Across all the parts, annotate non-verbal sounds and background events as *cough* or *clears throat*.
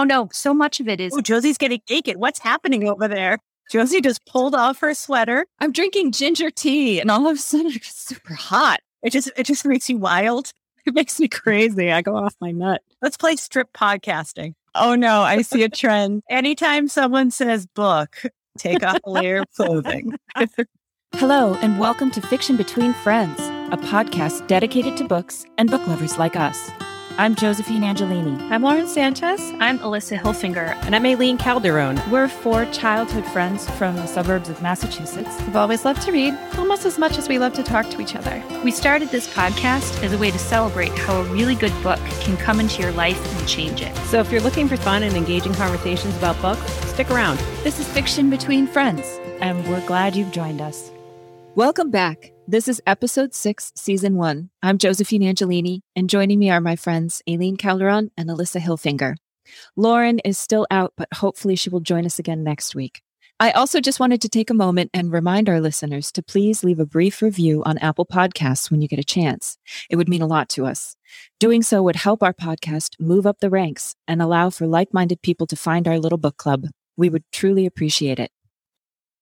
Oh no, so much of it is. Oh, Josie's getting naked. What's happening over there? Josie just pulled off her sweater. I'm drinking ginger tea, and all of a sudden it's super hot. It just it just makes you wild. *laughs* It makes me crazy. I go off my nut. Let's play strip podcasting. Oh no, I see a trend. *laughs* Anytime someone says book, take off a layer of clothing. *laughs* Hello, and welcome to Fiction Between Friends, a podcast dedicated to books and book lovers like us. I'm Josephine Angelini. I'm Lauren Sanchez. I'm Alisa Hilfinger. And I'm Aileen Calderon. We're four childhood friends from the suburbs of Massachusetts. We've always loved to read almost as much as we love to talk to each other. We started this podcast as a way to celebrate how a really good book can come into your life and change it. So if you're looking for fun and engaging conversations about books, stick around. This is Fiction Between Friends, and we're glad you've joined us. Welcome back. This is episode six, season one. I'm Josephine Angelini, and joining me are my friends Aileen Calderon and Alisa Hilfinger. Lauren is still out, but hopefully she will join us again next week. I also just wanted to take a moment and remind our listeners to please leave a brief review on Apple Podcasts when you get a chance. It would mean a lot to us. Doing so would help our podcast move up the ranks and allow for like minded people to find our little book club. We would truly appreciate it.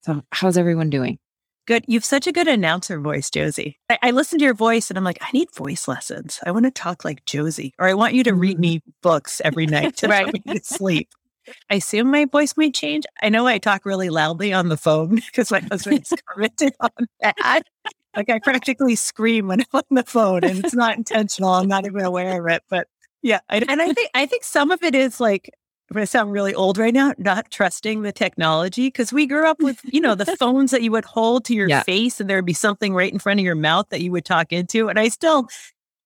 So, how's everyone doing? Good. You've such a good announcer voice, Josie. I, I listen to your voice and I'm like, I need voice lessons. I want to talk like Josie, or I want you to read mm. me books every night to right. me to sleep. I assume my voice might change. I know I talk really loudly on the phone *laughs* because my husband's commented *laughs* on that. Like I practically scream when I'm on the phone, and it's not intentional. I'm not even aware of it, but yeah. I, and I think I think some of it is like I'm going to sound really old right now, not trusting the technology because we grew up with, you know, the *laughs* phones that you would hold to your yeah. face and there would be something right in front of your mouth that you would talk into. And I still,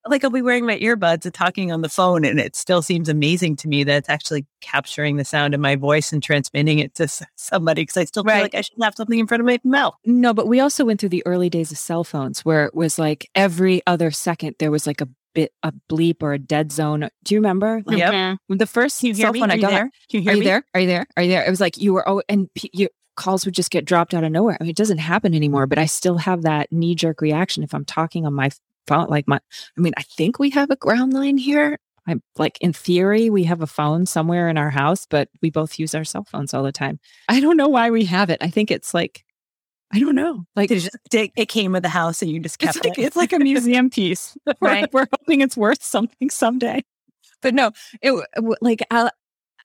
like, I'll be wearing my earbuds and talking on the phone. And it still seems amazing to me that it's actually capturing the sound of my voice and transmitting it to somebody because I still feel like I should have something in front of my mouth. No, but we also went through the early days of cell phones where it was like every other second there was like a bit a bleep or a dead zone. Do you remember? Like, yeah. The first cell phone I got. There? Can you hear Are you there? Are you there? Are you there? It was like you were. Oh, and p- you, calls would just get dropped out of nowhere. I mean, it doesn't happen anymore, but I still have that knee jerk reaction if I'm talking on my phone. Like my, I mean, I think we have a ground line here. I'm like, in theory, we have a phone somewhere in our house, but we both use our cell phones all the time. I don't know why we have it. I think it's like I don't know. Like it, just, it, came with the house and you just kept it's like, it. It's like a museum piece. *laughs* right. We're, we're hoping it's worth something someday. But no, it like I,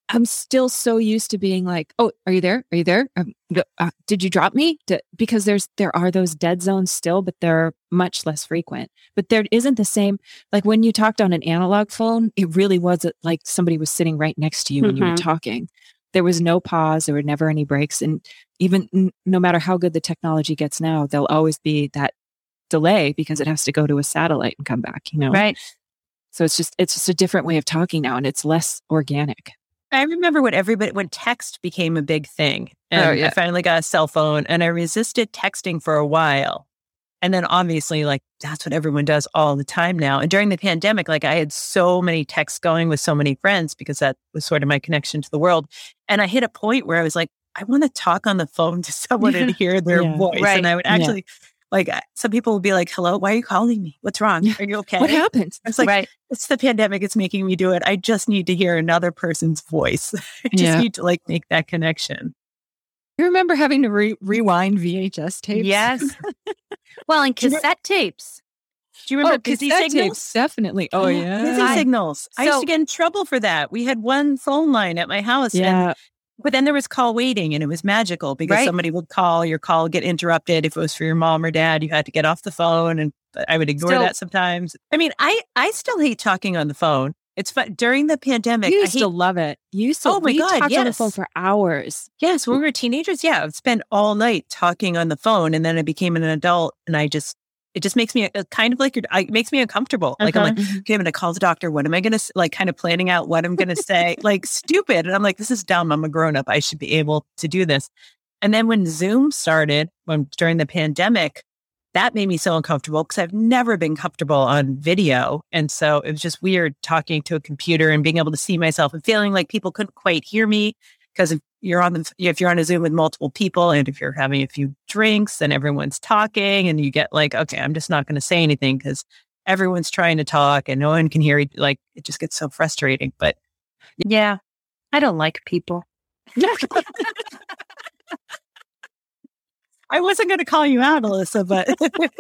I'm still so used to being like, "Oh, are you there? Are you there? Um, uh, did you drop me?" D- because there's there are those dead zones still, but they're much less frequent. But there isn't the same like when you talked on an analog phone. It really was like somebody was sitting right next to you mm-hmm. when you were mm-hmm. talking. There was no pause. There were never any breaks, and even n- no matter how good the technology gets now, there'll always be that delay because it has to go to a satellite and come back, you know? Right. So it's just, it's just a different way of talking now and it's less organic. I remember when everybody, when text became a big thing oh, and oh, yeah. I finally got a cell phone and I resisted texting for a while. And then obviously, like, that's what everyone does all the time now. And during the pandemic, like, I had so many texts going with so many friends because that was sort of my connection to the world. And I hit a point where I was like, I want to talk on the phone to *laughs* someone and *laughs* hear their yeah, voice. Right. And I would actually, yeah. like, some people would be like, hello, why are you calling me? What's wrong? Are you okay? what happened? It's like, right. it's the pandemic. It's making me do it. I just need to hear another person's voice. *laughs* I just yeah. need to like make that connection. You remember having to re- rewind VHS tapes? Yes. *laughs* well, and cassette tapes. Do you oh, remember oh, busy signals? Tapes, definitely. Oh yeah, busy signals. So, I used to get in trouble for that. We had one phone line at my house, yeah. and but then there was call waiting and it was magical because right. somebody would call, your call would get interrupted. If it was for your mom or dad, you had to get off the phone and uh, I would ignore still, that sometimes. I mean, I I still hate talking on the phone. It's fun during the pandemic. You used hate, to love it. You used to oh my God, talked yes. on the phone for hours. Yes, when we were teenagers, yeah, I'd spend all night talking on the phone, and then I became an adult, and I just it just makes me uh, kind of like you're, it makes me uncomfortable. Uh-huh. Like I'm like, mm-hmm. okay, I'm going to call the doctor. What am I going to like? Kind of planning out what I'm going to say, *laughs* like stupid. And I'm like, this is dumb. I'm a grown up. I should be able to do this. And then when Zoom started, when during the pandemic, that made me so uncomfortable because I've never been comfortable on video. And so it was just weird talking to a computer and being able to see myself and feeling like people couldn't quite hear me because if you're on the if you're on a Zoom with multiple people and if you're having a few drinks and everyone's talking and you get like, okay, I'm just not going to say anything because everyone's trying to talk and no one can hear. You. Like it just gets so frustrating. But yeah, I don't like people. *laughs* *laughs* *laughs* I wasn't going to call you out, Alisa, but *laughs*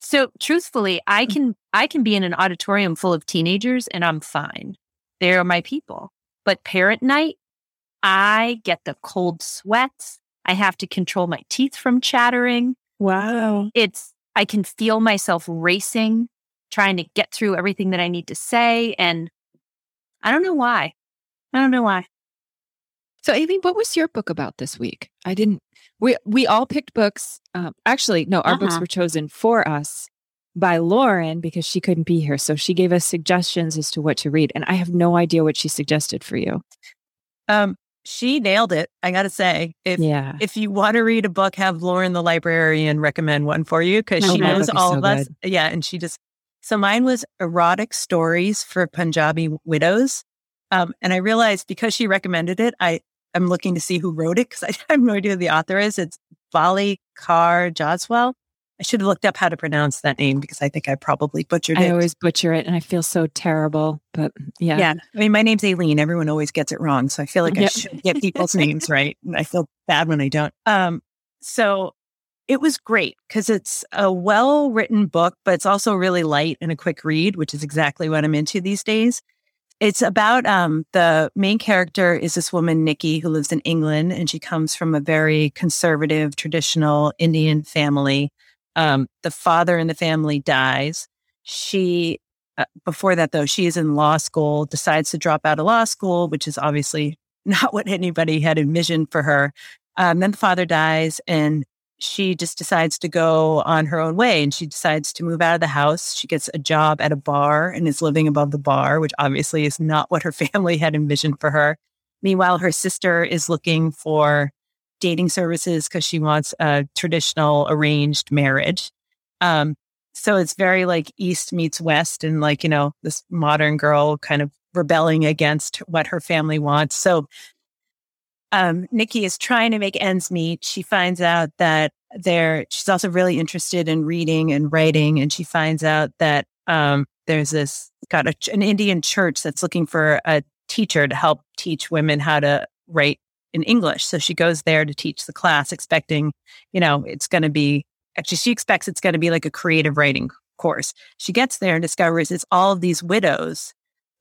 so truthfully, I mm. can I can be in an auditorium full of teenagers and I'm fine. They're my people. But parent night, I get the cold sweats. I have to control my teeth from chattering. Wow. It's I can feel myself racing, trying to get through everything that I need to say and I don't know why. I don't know why. So, Aileen, what was your book about this week? I didn't. We we all picked books. Um, actually, no, our uh-huh. books were chosen for us by Lauren because she couldn't be here. So she gave us suggestions as to what to read, and I have no idea what she suggested for you. Um, she nailed it. I got to say, if yeah. if you want to read a book, have Lauren the librarian recommend one for you because she knows all so of us. Good. Yeah, and she just so mine was erotic stories for Punjabi widows. Um, and I realized because she recommended it, I I'm looking to see who wrote it because *laughs* I have no idea who the author is. It's Balli Kaur Jaswal. I should have looked up how to pronounce that name because I think I probably butchered it. I always butcher it and I feel so terrible. But yeah. Yeah. I mean, my name's Aileen. Everyone always gets it wrong. So I feel like yep. I should get people's *laughs* names right. And I feel bad when I don't. Um, so it was great because it's a well written book, but it's also really light and a quick read, which is exactly what I'm into these days. It's about um, the main character is this woman, Nikki, who lives in England, and she comes from a very conservative, traditional Indian family. Um, the father in the family dies. She, uh, before that though, she is in law school, decides to drop out of law school, which is obviously *laughs* not what anybody had envisioned for her. Um, then the father dies, and she just decides to go on her own way and she decides to move out of the house. She gets a job at a bar and is living above the bar, which obviously is not what her *laughs* family had envisioned for her. Meanwhile, her sister is looking for dating services because she wants a traditional arranged marriage. Um, so it's very like East meets West and like, you know, this modern girl kind of rebelling against what her family wants. So um, Nikki is trying to make ends meet. She finds out that there, she's also really interested in reading and writing. And she finds out that um, there's this, got a, an Indian church that's looking for a teacher to help teach women how to write in English. So she goes there to teach the class, expecting, you know, it's going to be, actually, she expects it's going to be like a creative writing course. She gets there and discovers it's all of these widows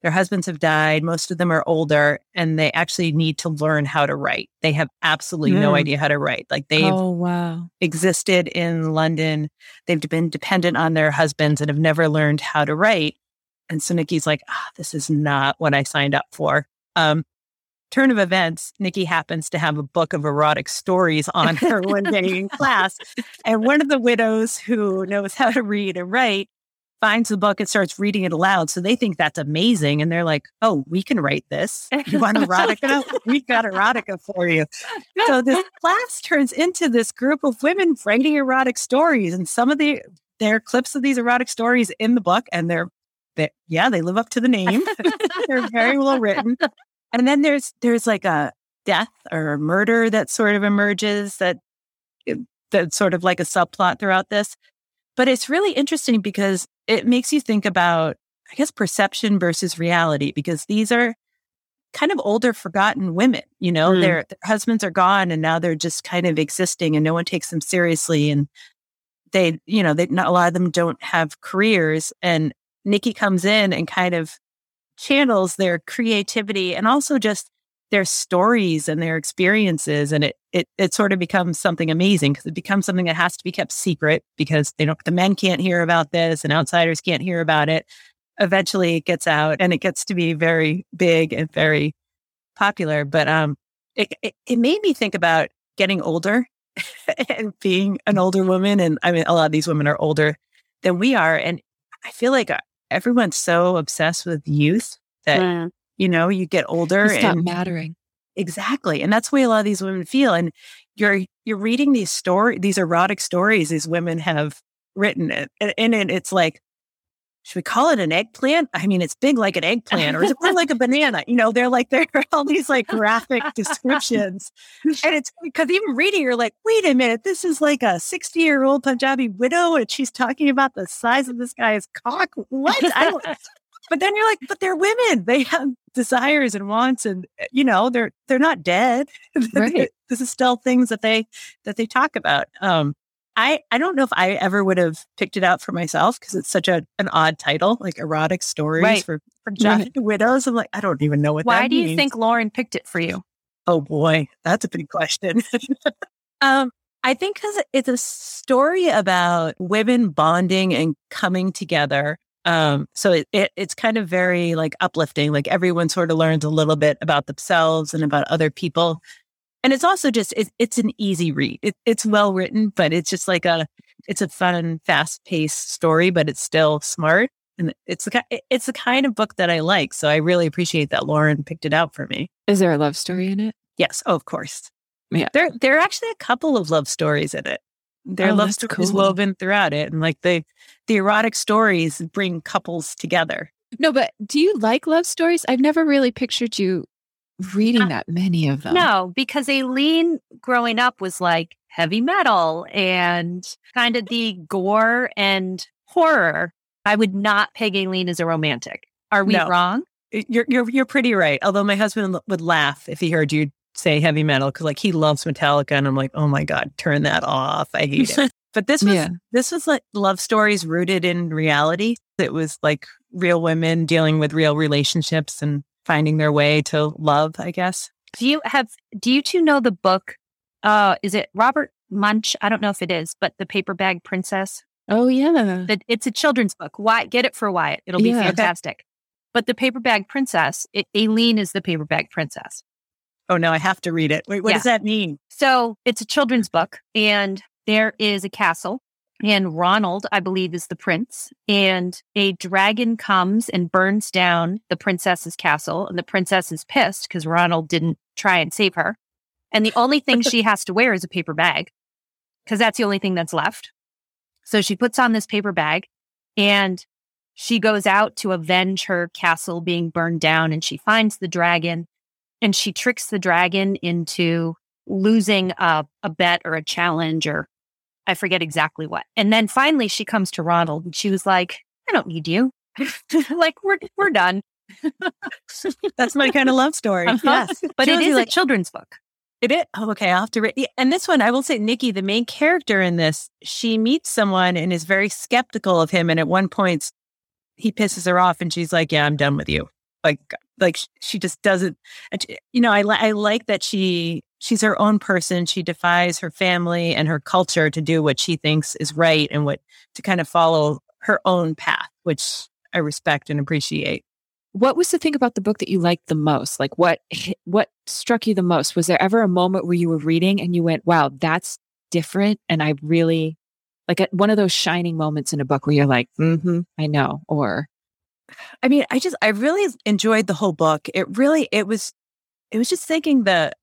their husbands have died. Most of them are older and they actually need to learn how to write. They have absolutely mm. no idea how to write. Like they've oh, wow. existed in London. They've been dependent on their husbands and have never learned how to write. And so Nikki's like, ah, this is not what I signed up for. Um, turn of events, Nikki happens to have a book of erotic stories on her one day in *laughs* class. And one of the widows who knows how to read and write finds the book and starts reading it aloud. So they think that's amazing. And they're like, oh, we can write this. You want *laughs* erotica? We've got erotica for you. So this *laughs* class turns into this group of women writing erotic stories. And some of the, there are clips of these erotic stories in the book and they're, they, yeah, they live up to the name. *laughs* they're very well written. And then there's, there's like a death or a murder that sort of emerges that, that's sort of like a subplot throughout this. But it's really interesting because it makes you think about, I guess, perception versus reality, because these are kind of older, forgotten women. You know, mm. their, their husbands are gone and now they're just kind of existing and no one takes them seriously. And they, you know, they, not, a lot of them don't have careers. And Nikki comes in and kind of channels their creativity and also just their stories and their experiences and it it it sort of becomes something amazing because it becomes something that has to be kept secret because they don't the men can't hear about this and outsiders can't hear about it eventually it gets out and it gets to be very big and very popular but um it it, it made me think about getting older *laughs* and being an older woman and i mean a lot of these women are older than we are and i feel like uh, everyone's so obsessed with youth that. You know, you get older you and mattering. Exactly. And that's the way a lot of these women feel. And you're you're reading these story these erotic stories these women have written it. And in it it's like, should we call it an eggplant? I mean, it's big like an eggplant, or is it more like a banana? You know, they're like *laughs* there are all these like graphic *laughs* descriptions. And it's because even reading, you're like, wait a minute, this is like a 60 year old Punjabi widow, and she's talking about the size of this guy's cock. What? I don't but then you're like, but they're women. They have desires and wants, and you know, they're they're not dead. *laughs* Right. this is still things that they that they talk about. Um, I I don't know if I ever would have picked it out for myself because it's such a an odd title, like erotic stories Right. for for giant *laughs* widows. I'm like, I don't even know what. That Why do you think Lauren picked it for you? Oh boy, that's a big question. *laughs* um, I think because it's a story about women bonding and coming together. Um, so it, it it's kind of very like uplifting. Like everyone sort of learns a little bit about themselves and about other people. And it's also just it, it's an easy read. It, it's well written, but it's just like a it's a fun, fast paced story, but it's still smart. And it's the it's the kind of book that I like. So I really appreciate that Lauren picked it out for me. Is there a love story in it? Yes, oh, of course. Yeah. There there are actually a couple of love stories in it. There are Oh, love stories cool. woven throughout it. And like the the erotic stories bring couples together. No, but do you like love stories? I've never really pictured you reading Uh, that many of them. No, because Aileen growing up was like heavy metal and kind of the gore and horror. I would not peg Aileen as a romantic. Are we No. wrong? You're you're you're pretty right. Although my husband would laugh if he heard you say heavy metal because like he loves Metallica and I'm like, oh my god, turn that off. I hate it. *laughs* But this was Yeah. this was like love stories rooted in reality. It was like real women dealing with real relationships and finding their way to love. I guess. Do you have do you two know the book? Uh is it Robert Munsch? I don't know if it is, but The Paper Bag Princess. Oh yeah. That it's a children's book. Why get it for Wyatt. It'll be Yeah. Okay. fantastic. But the paper bag princess, it, Aileen is the paper bag princess. Oh no, I have to read it. Wait, what Yeah. does that mean? So it's a children's book, and there is a castle, and Ronald, I believe, is the prince, and a dragon comes and burns down the princess's castle, and the princess is pissed because Ronald didn't try and save her. And the only thing she has to wear is a paper bag because that's the only thing that's left. So she puts on this paper bag and she goes out to avenge her castle being burned down and she finds the dragon and she tricks the dragon into losing a, a bet or a challenge or I forget exactly what. And then finally she comes to Ronald and she was like, I don't need you. *laughs* like we're we're done. *laughs* That's my kind of love story. Uh-huh. Yes, But it Josie, like, a children's book. It is. Oh, okay. I'll have to read. Yeah, and this one, I will say, Nikki, the main character in this, she meets someone and is very skeptical of him. And at one point, he pisses her off, and she's like, "Yeah, I'm done with you." Like, like she just doesn't. You know, I li- I like that she she's her own person. She defies her family and her culture to do what she thinks is right and what to kind of follow her own path, which I respect and appreciate. What was the thing about the book that you liked the most? Like what what struck you the most? Was there ever a moment where you were reading and you went, "Wow, that's different," and I really like a, one of those shining moments in a book where you're like, "Mm-hmm, I know," or I mean, I just I really enjoyed the whole book. It really it was it was just thinking that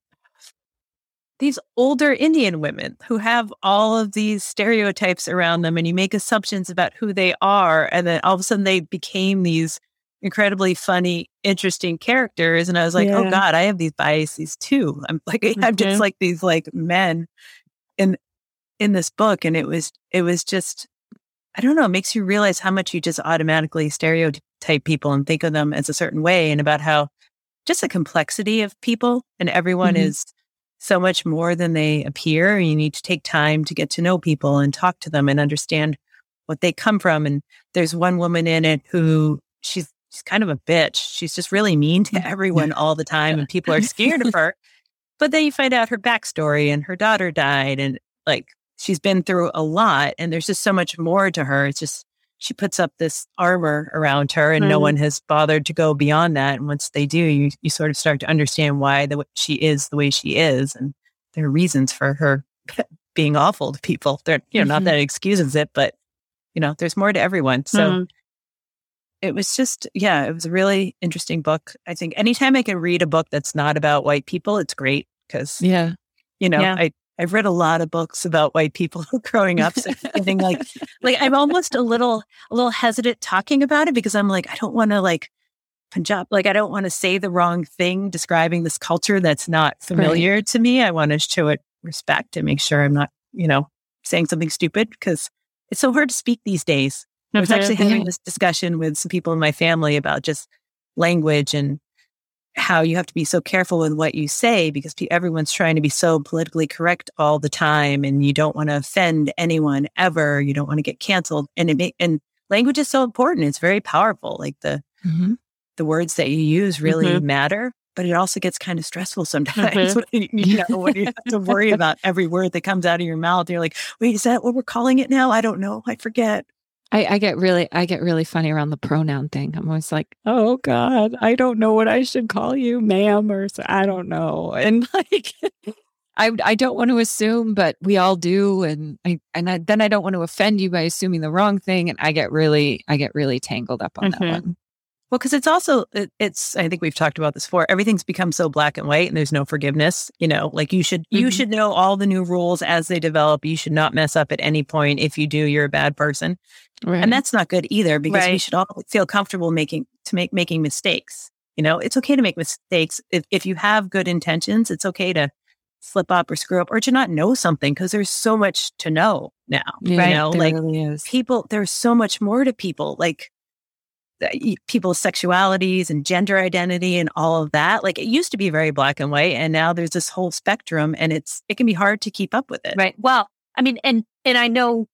these older Indian women who have all of these stereotypes around them and you make assumptions about who they are and then all of a sudden they became these incredibly funny, interesting characters and I was like, "Oh god, I have these biases too." I'm *laughs* like I'm Mhm. just like these like men in in this book and it was it was just I don't know, it makes you realize how much you just automatically stereotype people and think of them as a certain way and about how just the complexity of people and everyone Mhm. is so much more than they appear. You need to take time to get to know people and talk to them and understand what they come from. And there's one woman in it who she's she's kind of a bitch. She's just really mean to everyone all the time and people are scared of *laughs* her. But then you find out her backstory and her daughter died and like she's been through a lot and there's just so much more to her. It's just she puts up this armor around her and no Mhm. one has bothered to go beyond that. And once they do, you you sort of start to understand why the, way she is the way she is and there are reasons for her *laughs* being awful to people. They're, you know, not Mhm. that it excuses it, but you know, there's more to everyone. So Mhm. it was just, yeah, it was a really interesting book. I think anytime I can read a book that's not about white people, it's great because yeah, you know, Yeah. I I've read a lot of books about white people *laughs* growing up. So like like I'm almost a little a little hesitant talking about it because I'm like I don't want to like Punjab like I don't want to say the wrong thing describing this culture that's not familiar to me. I want to show it respect and make sure I'm not you know saying something stupid because it's so hard to speak these days. I was actually having this discussion with some people in my family about just language and how you have to be so careful with what you say because everyone's trying to be so politically correct all the time and you don't want to offend anyone ever you don't want to get canceled and it may, and language is so important it's very powerful like the mm-hmm. the words that you use really mm-hmm. matter but it also gets kind of stressful sometimes mm-hmm. *laughs* you know when you have to worry about every word that comes out of your mouth you're like wait is that what we're calling it now i don't know i forget I, I, get really I get really funny around the pronoun thing. I'm always like, oh God, I don't know what I should call you, ma'am, or I don't know. And *laughs* like I I don't want to assume, but we all do. And I and I, then I don't want to offend you by assuming the wrong thing. And I get really I get really tangled up on mm-hmm. that one. Well, because it's also it, it's I think we've talked about this before. Everything's become so black and white, and there's no forgiveness. You know, like you should mm-hmm. you should know all the new rules as they develop. You should not mess up at any point. If you do, you're a bad person, right. and that's not good either. Because right. we should all feel comfortable making to make making mistakes. You know, it's okay to make mistakes if if you have good intentions. It's okay to slip up or screw up or to not know something because there's so much to know now. Yeah, you know, like really people, there's so much more to people. Like people's sexualities and gender identity and all of that. Like it used to be very black and white and now there's this whole spectrum and it's it can be hard to keep up with it. Right. Well, I mean and and I know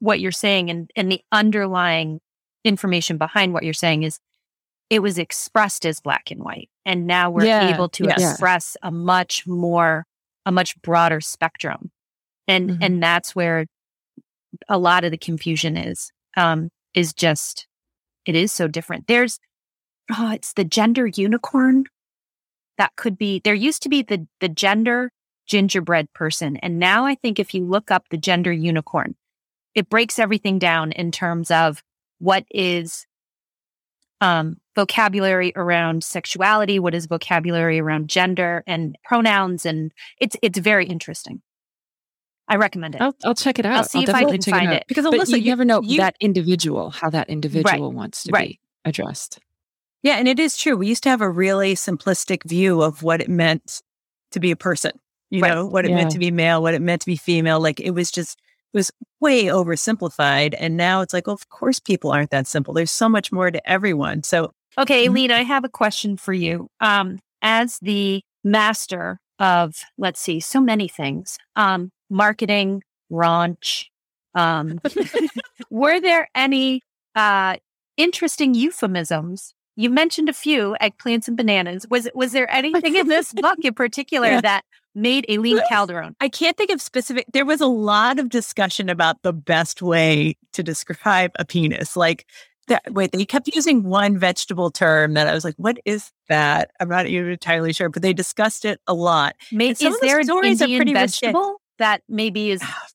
what you're saying and and the underlying information behind what you're saying is it was expressed as black and white and now we're yeah. able to yes. express a much more a much broader spectrum. And mm-hmm. and that's where a lot of the confusion is um is just it is so different. There's, oh, it's the gender unicorn. That could be, there used to be the, the gender gingerbread person. And now I think if you look up the gender unicorn, it breaks everything down in terms of what is um, vocabulary around sexuality, what is vocabulary around gender and pronouns, and it's it's very interesting. I recommend it. I'll, I'll check it out. I'll see I'll if I can find it, it. Because Alisa, you, you, never know you, that individual, how that individual right, wants to right. be addressed. Yeah, and it is true. We used to have a really simplistic view of what it meant to be a person. You right. know, what it yeah. meant to be male, what it meant to be female. Like it was just it was way oversimplified. And now it's like, well, of course people aren't that simple. There's so much more to everyone. So Okay, mm-hmm. I have a question for you. Um, as the master of, let's see, so many things. Um, marketing, raunch. Um, *laughs* were there any uh, interesting euphemisms? You mentioned a few eggplants and bananas. Was was there anything in this book in particular yeah. that made Aileen *laughs* Calderon? I can't think of specific. There was a lot of discussion about the best way to describe a penis. Like that, wait, they kept using one vegetable term that I was like, what is that? I'm not even entirely sure, but they discussed it a lot. May, is there an Indian vegetable? That maybe is ah,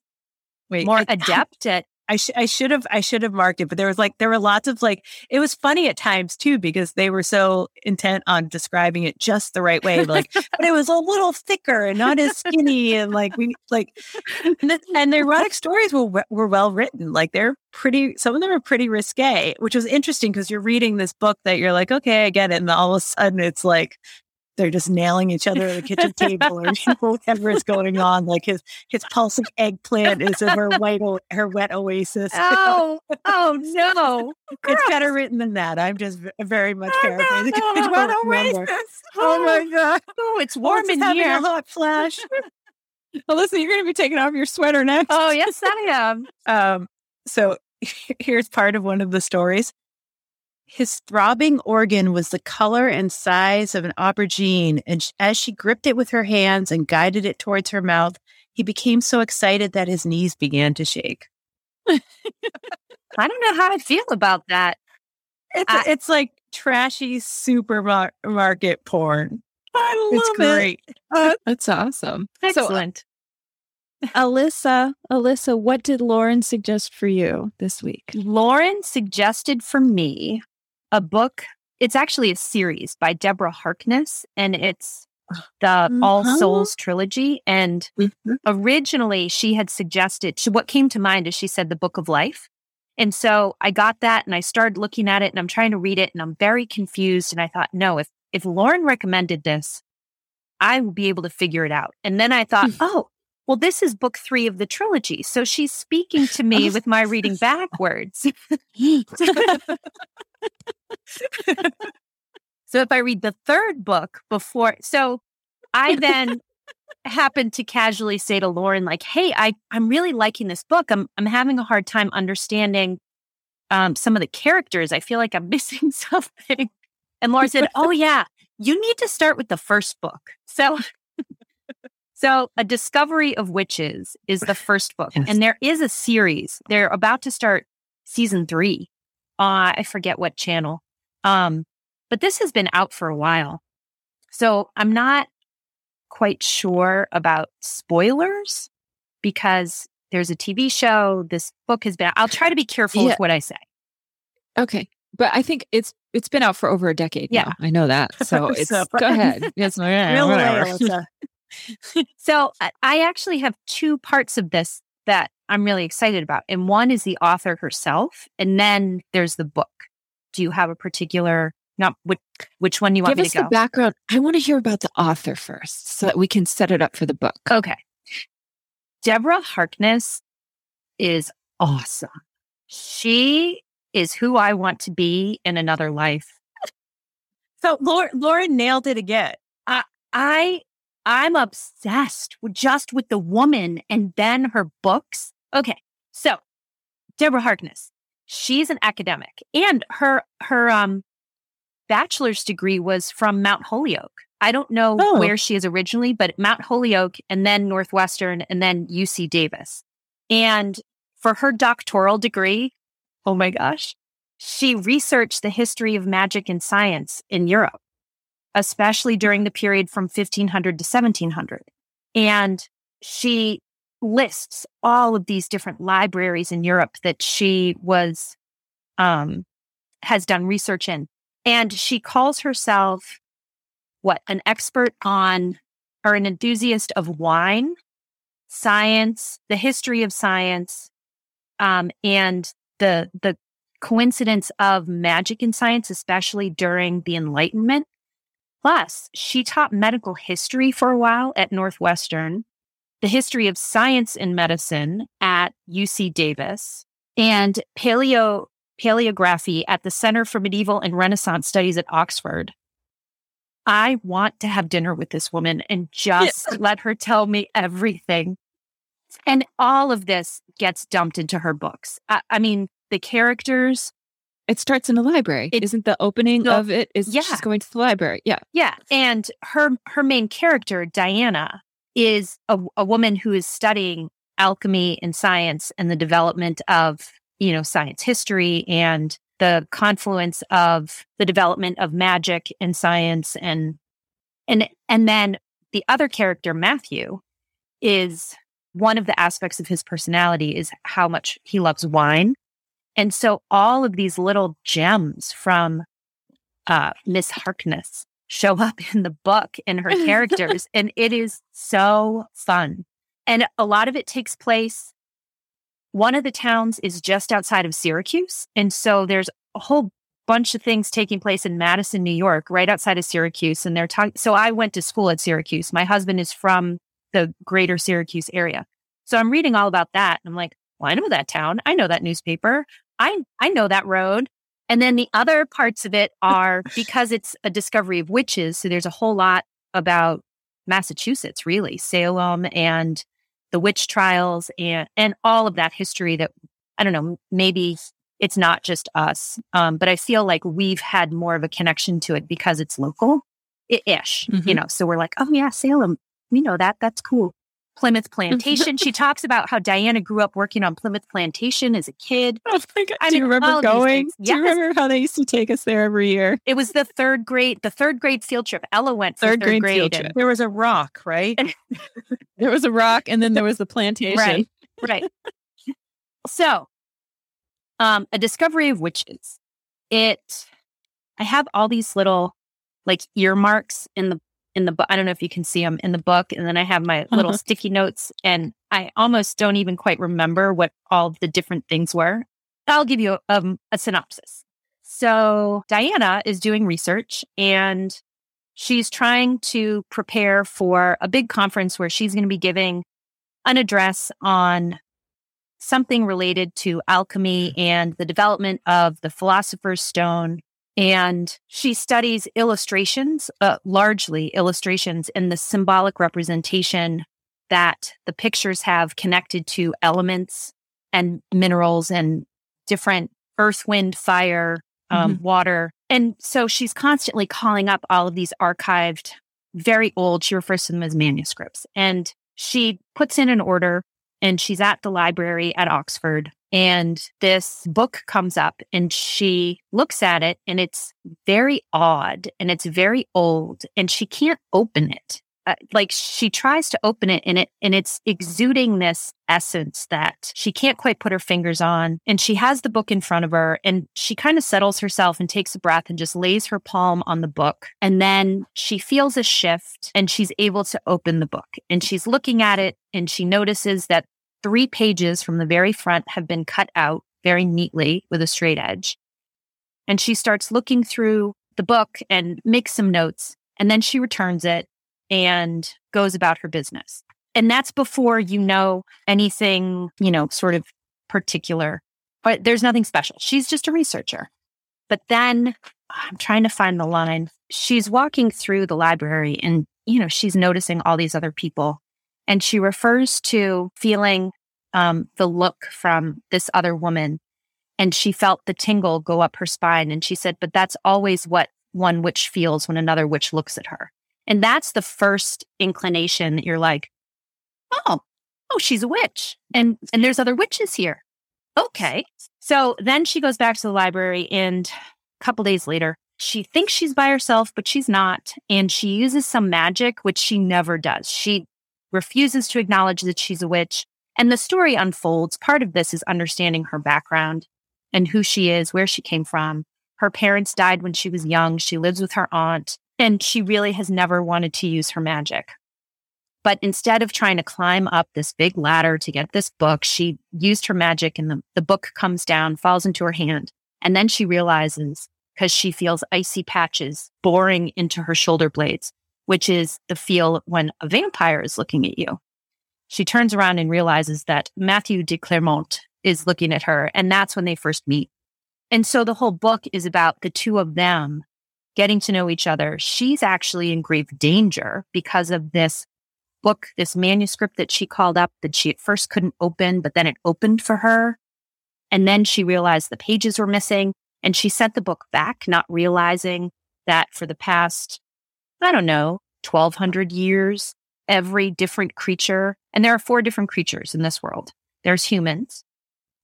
Wait, more I, adept at I, sh- I should have I should have marked it, but there was like there were lots of like it was funny at times too because they were so intent on describing it just the right way, like but it was a little thicker and not as skinny and like we like *laughs* and, the, and the erotic stories were were well written, like they're pretty. Some of them are pretty risque, which was interesting because you're reading this book that you're like, okay, I get it, and all of a sudden it's like they're just nailing each other at the kitchen table or *laughs* *laughs* whatever is going on. Like his his pulsing eggplant is her white her wet oasis. *laughs* Oh, oh no! It's better written than that. I'm just very much oh, paraphrasing. No, no, wet oasis. Oh my god! Oh, it's warm in here. A hot flash. listen, you're going to be taking off your sweater next. Oh yes, I am. um. So here's part of one of the stories. His throbbing organ was the color and size of an aubergine, and as she gripped it with her hands and guided it towards her mouth, he became so excited that his knees began to shake. I don't know how I feel about that. It's, I, it's like trashy supermarket porn. I love it's great. It. *laughs* Uh, *laughs* That's awesome. Excellent. So, Alisa, Alisa, what did Lauren suggest for you this week? Lauren suggested for me a book. It's actually a series by Deborah Harkness, and it's the mm-hmm. All Souls trilogy. And mm-hmm. originally, she had suggested, she, what came to mind is she said the Book of Life. And so I got that and I started looking at it and I'm trying to read it and I'm very confused. And I thought, no, if, if Lauren recommended this, I will be able to figure it out. And then I thought, oh, well, this is book three of the trilogy. So she's speaking to *laughs* me with my reading backwards. *laughs* so if I read the third book before, so I then happened to casually say to Lauren, like, hey, I, I'm really liking this book. I'm I'm having a hard time understanding um, some of the characters. I feel like I'm *laughs* missing something. And Lauren said, Oh yeah, you need to start with the first book. So so a discovery of witches is the *laughs* first book. Yes. And there is a series. They're about to start season three. Uh, I forget what channel. Um, but this has been out for a while. So I'm not quite sure about spoilers because there's a TV show. This book has been, I'll try to be careful yeah. with what I say. Okay. But I think it's it's been out for over a decade yeah. now. I know that. *laughs* So it's so, go ahead. *laughs* Yes, yeah, so I actually have two parts of this that I'm really excited about. And one is the author herself, and then there's the book. Do you have a particular not which which one you want Give me to go? the background. I want to hear about the author first so that we can set it up for the book. Okay. Deborah Harkness is awesome. She is who I want to be in another life. So Laura, Lauren nailed it again. I, I, I'm obsessed with just with the woman and then her books. Okay, so Deborah Harkness, she's an academic, and her her um bachelor's degree was from Mount Holyoke. I don't know oh. where she is originally, but Mount Holyoke and then Northwestern and then UC Davis. And for her doctoral degree, oh my gosh, she researched the history of magic and science in Europe, especially during the period from 1500 to 1700. And she lists all of these different libraries in Europe that she was, um, has done research in. And she calls herself what? An expert on or an enthusiast of wine, science, the history of science, um, and the the coincidence of magic and science, especially during the Enlightenment. Plus, she taught medical history for a while at Northwestern, the history of science and medicine at UC Davis, and paleo paleography at the Center for Medieval and Renaissance Studies at Oxford. I want to have dinner with this woman and just let her tell me everything. And all of this gets dumped into her books. I, I mean, the characters. It starts in a library. It, Isn't the opening of it is yeah. she's going to the library. Yeah. Yeah. And her her main character, Diana, is a, a woman who is studying alchemy and science and the development of you know, science history and the confluence of the development of magic and science and and and then the other character Matthew is one of the aspects of his personality is how much he loves wine. And so all of these little gems from uh, Miss Harkness show *laughs* up in the book in her characters. *laughs* and it is so fun. And a lot of it takes place one of the towns is just outside of Syracuse. And so there's a whole bunch of things taking place in Madison, New York, right outside of Syracuse. And they're talking. So I went to school at Syracuse. My husband is from the greater Syracuse area. So I'm reading all about that. And I'm like, well, I know that town. I know that newspaper. I, I know that road. And then the other parts of it are *laughs* because it's a discovery of witches. So there's a whole lot about Massachusetts, really, Salem and the witch trials and and all of that history that I don't know, maybe it's not just us. Um, but I feel like we've had more of a connection to it because it's local ish, mm-hmm. you know. So we're like, oh yeah, Salem, we know that. That's cool. Plymouth Plantation. *laughs* she talks about how Diana grew up working on Plymouth Plantation as a kid. Oh my God. I Do mean, you remember going? Yes. Do you remember how they used to take us there every year? It was the third grade, the third grade field trip. Ella went third, third grade, grade field trip. There was a rock, right? *laughs* there was a rock, and then there was the plantation. Right. Right. so, um, a discovery of witches. It. I have all these little like earmarks in the in the book. I don't know if you can see them in the book. And then I have my little uh-huh. sticky notes, and I almost don't even quite remember what all the different things were. I'll give you um, a synopsis. So Diana is doing research and she's trying to prepare for a big conference where she's going to be giving an address on something related to alchemy and the development of the philosopher's stone. And she studies illustrations, uh, largely illustrations in the symbolic representation that the pictures have connected to elements and minerals and different earth, wind, fire, um, mm-hmm. water. And so she's constantly calling up all of these archived, very old, she refers to them as manuscripts. And she puts in an order and she's at the library at Oxford. And this book comes up and she looks at it and it's very odd and it's very old and she can't open it uh, like she tries to open it and it and it's exuding this essence that she can't quite put her fingers on and she has the book in front of her and she kind of settles herself and takes a breath and just lays her palm on the book and then she feels a shift and she's able to open the book and she's looking at it and she notices that three pages from the very front have been cut out very neatly with a straight edge and she starts looking through the book and makes some notes and then she returns it and goes about her business. And that's before you know anything, you know, sort of particular. But there's nothing special. She's just a researcher. But then I'm trying to find the line. She's walking through the library and, you know, she's noticing all these other people. And she refers to feeling um, the look from this other woman. And she felt the tingle go up her spine. And she said, but that's always what one witch feels when another witch looks at her. And that's the first inclination that you're like, oh, oh, she's a witch. And and there's other witches here. Okay. So then she goes back to the library and a couple days later, she thinks she's by herself, but she's not. And she uses some magic, which she never does. She refuses to acknowledge that she's a witch. And the story unfolds. Part of this is understanding her background and who she is, where she came from. Her parents died when she was young. She lives with her aunt. And she really has never wanted to use her magic. But instead of trying to climb up this big ladder to get this book, she used her magic and the, the book comes down, falls into her hand. And then she realizes, because she feels icy patches boring into her shoulder blades, which is the feel when a vampire is looking at you. She turns around and realizes that Matthew de Clermont is looking at her. And that's when they first meet. And so the whole book is about the two of them getting to know each other. She's actually in grave danger because of this book, this manuscript that she called up that she at first couldn't open, but then it opened for her. And then she realized the pages were missing and she sent the book back, not realizing that for the past, I don't know, 1200 years, every different creature, and there are four different creatures in this world. There's humans,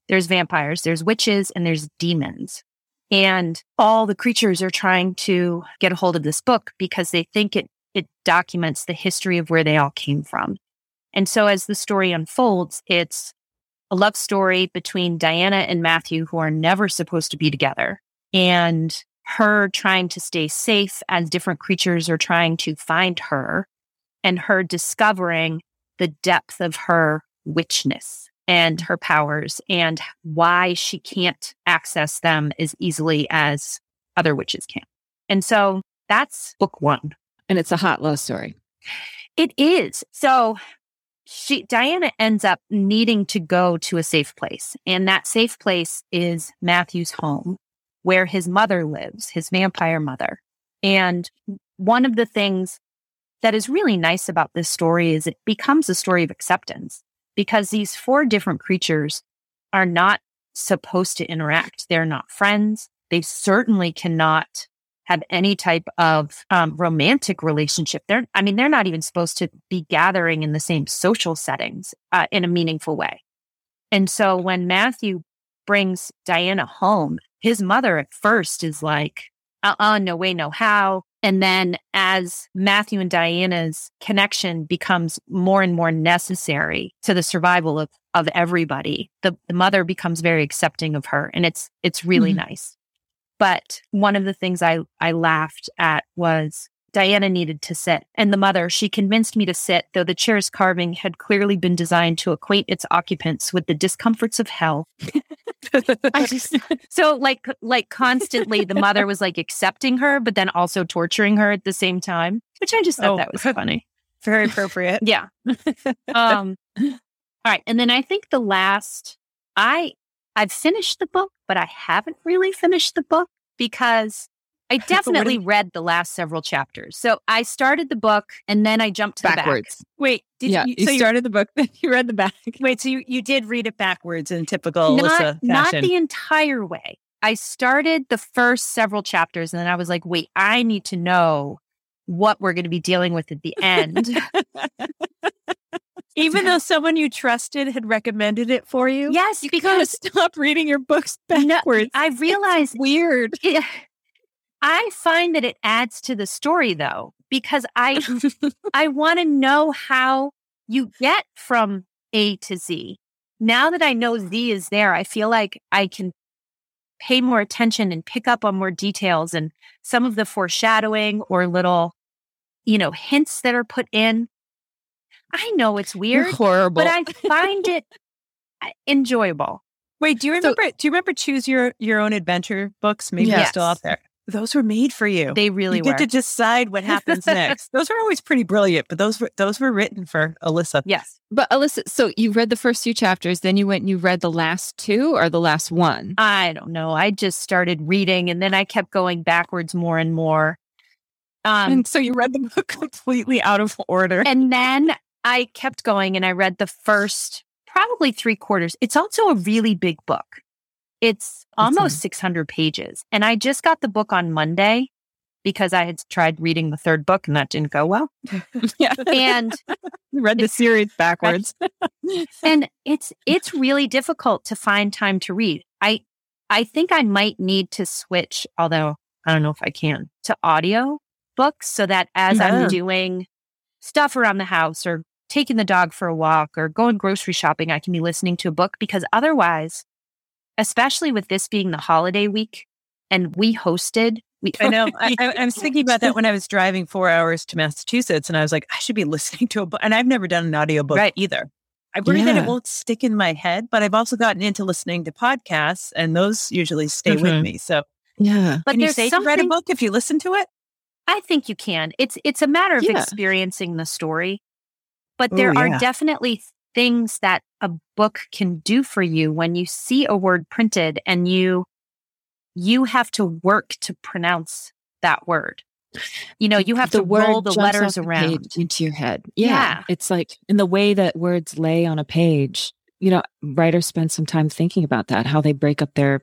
there's vampires, there's witches, and there's demons. And all the creatures are trying to get a hold of this book because they think it, it documents the history of where they all came from. And so as the story unfolds, it's a love story between Diana and Matthew, who are never supposed to be together, and her trying to stay safe as different creatures are trying to find her, and her discovering the depth of her witchness and her powers and why she can't access them as easily as other witches can. And so that's book one. And it's a hot love story. It is. So she Diana ends up needing to go to a safe place. And that safe place is Matthew's home, where his mother lives, his vampire mother. And one of the things that is really nice about this story is it becomes a story of acceptance because these four different creatures are not supposed to interact. They're not friends. They certainly cannot have any type of um, romantic relationship. They're, I mean, they're not even supposed to be gathering in the same social settings uh, in a meaningful way. And so when Matthew brings Diana home, his mother at first is like, uh uh no way, no how. And then as Matthew and Diana's connection becomes more and more necessary to the survival of, of everybody, the, the mother becomes very accepting of her. And it's it's really mm-hmm. nice. But one of the things I, I laughed at was Diana needed to sit. And the mother, she convinced me to sit, though the chair's carving had clearly been designed to acquaint its occupants with the discomforts of hell. *laughs* just, *laughs* so like like constantly the mother was like accepting her, but then also torturing her at the same time, which I just thought oh, that was funny. Very appropriate. *laughs* yeah. um All right. And then I think the last, I, I've finished the book, but I haven't really finished the book because I *laughs* definitely read the last several chapters. So I started the book and then I jumped to backwards. The back. Wait, did yeah, you, you started you, the book, *laughs* then you read the back. Wait, so you, you did read it backwards in typical not, Alisa fashion? Not the entire way. I started the first several chapters and then I was like, wait, I need to know what we're going to be dealing with at the end. *laughs* Even though someone you trusted had recommended it for you? Yes, you because stop reading your books backwards. No, I realized it's weird. It, I find that it adds to the story though, because I *laughs* I want to know how you get from A to Z. Now that I know Z is there, I feel like I can pay more attention and pick up on more details and some of the foreshadowing or little, you know, hints that are put in. I know it's weird, You're horrible, but I find it uh, enjoyable. Wait, do you remember? So, do you remember choose your your own adventure books? Maybe yes. they're still out there. Those were made for you. They really you were. get to decide what happens next. Those are always pretty brilliant, but those were those were written for Alisa. Yes. But Alisa, so you read the first few chapters, then you went and you read the last two or the last one? I don't know. I just started reading and then I kept going backwards more and more. Um, and so you read the book *laughs* completely out of order. And then I kept going and I read the first probably three quarters. It's also a really big book. It's almost 600 pages. And I just got the book on Monday because I had tried reading the third book and that didn't go well. *laughs* yeah. And *laughs* read the series backwards. *laughs* and it's it's really difficult to find time to read. I I think I might need to switch, although I don't know if I can, to audio books so that as yeah. I'm doing stuff around the house or taking the dog for a walk or going grocery shopping, I can be listening to a book because otherwise, especially with this being the holiday week and we hosted. We, I know. I, I, was thinking about that *laughs* when I was driving four hours to Massachusetts and I was like, I should be listening to a book. And I've never done an audiobook right. either. I worry yeah. that it won't stick in my head, but I've also gotten into listening to podcasts and those usually stay mm-hmm. with me. So yeah. But can you say something... to read a book if you listen to it? I think you can. It's it's a matter of yeah. experiencing the story. But there Ooh, yeah. are definitely things that a book can do for you when you see a word printed and you you have to work to pronounce that word. You know, you have the to roll the letters around the into your head. Yeah. yeah. It's like in the way that words lay on a page. You know, writers spend some time thinking about that, how they break up their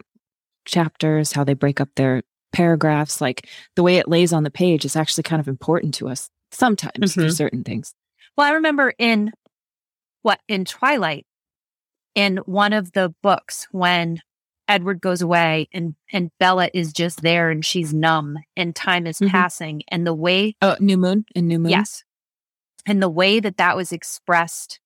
chapters, how they break up their paragraphs. Like the way it lays on the page is actually kind of important to us sometimes mm-hmm. for certain things. Well, I remember in what in Twilight, in one of the books, when Edward goes away and and Bella is just there and she's numb and time is mm-hmm. passing and the way oh New Moon and New Moon yes and the way that that was expressed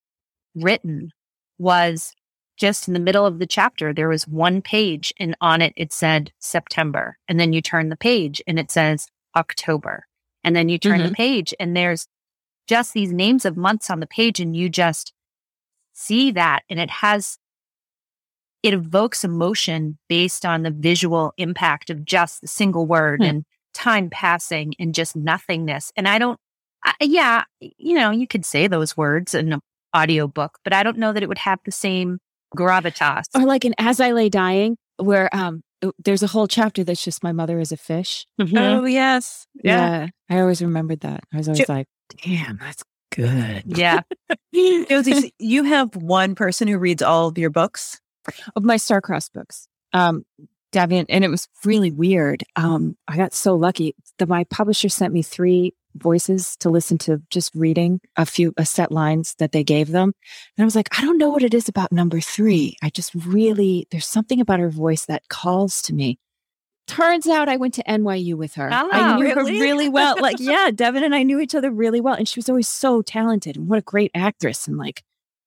written was just in the middle of the chapter there was one page and on it it said September and then you turn the page and it says October and then you turn mm-hmm. the page and there's just these names of months on the page and you just see that and it has it evokes emotion based on the visual impact of just the single word hmm. and time passing and just nothingness and i don't I, yeah you know you could say those words in an audiobook but i don't know that it would have the same gravitas or like in as i lay dying where um there's a whole chapter that's just my mother is a fish mm-hmm. oh yes yeah. yeah. i always remembered that i was always like damn that's good. Yeah. Josie, *laughs* you have one person who reads all of your books? Of my Starcross books. Um, Devon, and it was really weird. Um, I got so lucky. that my publisher sent me three voices to listen to just reading a few a set lines that they gave them. And I was like, I don't know what it is about number three. I just really there's something about her voice that calls to me. Turns out I went to NYU with her. Oh, I knew really? her really well. *laughs* Like, yeah, Devon and I knew each other really well. And she was always so talented and what a great actress. And like,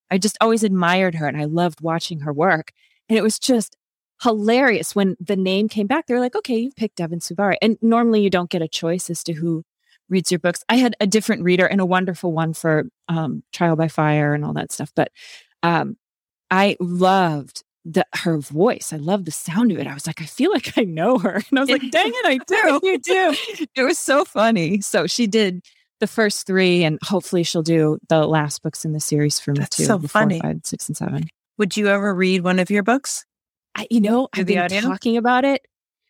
I just always admired her and I loved watching her work. And it was just hilarious when the name came back. They were like, okay, you picked Devon Sorvari. And normally you don't get a choice as to who reads your books. I had a different reader and a wonderful one for um, Trial by Fire and all that stuff. But um, I loved the, her voice. I love the sound of it. I was like, I feel like I know her. *laughs* And I was like, dang it, I *laughs* do. you do. *laughs* It was so funny. So she did the first three, and hopefully she'll do the last books in the series for me That's too. so funny. Four, five, six, and seven. Would you ever read one of your books? I, you know, Do I've been audio? talking about it.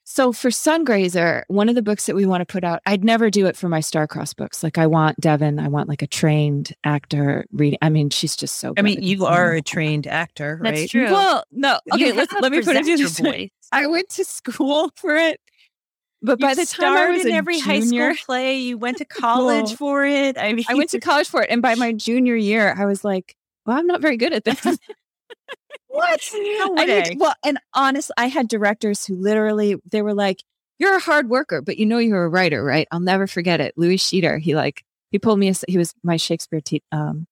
So for Sungrazer, one of the books that we want to put out, I'd never do it for my Starcross books. Like I want Devon, I want like a trained actor reading. I mean, she's just so. I mean, you are a trained actor, right? That's true. Well, no. Okay, let's, let me put it presenter this way. I went to school for it, but by the time I was in a every high junior, school play, you went to *laughs* college Well, for it. I mean, I went to college for it, and by my junior year, I was like, "Well, I'm not very good at this." *laughs* *laughs* what? No I way. need- well, and honestly, I had directors who literally they were like, "You're a hard worker, but you know you're a writer, right?" I'll never forget it. Louis Sheeter, he like he pulled me. Aside, he was my Shakespeare te- um,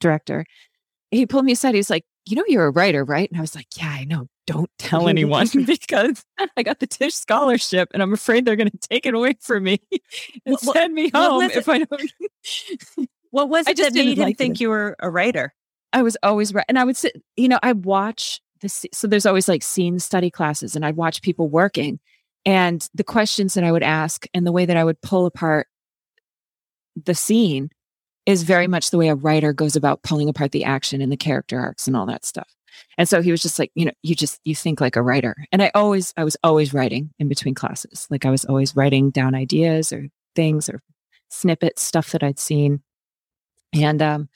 director. He pulled me aside. He was like, "You know you're a writer, right?" And I was like, "Yeah, I know. Don't tell *laughs* anyone *laughs* because I got the Tisch scholarship, and I'm afraid they're going to take it away from me *laughs* and what- send me home if I don't." what was it that made him like think it. you were a writer? I was always right. And I would sit, you know, I watch this. So there's always like scene study classes, and I'd watch people working. And the questions that I would ask and the way that I would pull apart the scene is very much the way a writer goes about pulling apart the action and the character arcs and all that stuff. And so he was just like, you know, you just, you think like a writer. And I always, I was always writing in between classes. Like I was always writing down ideas or things or snippets, stuff that I'd seen. And, um,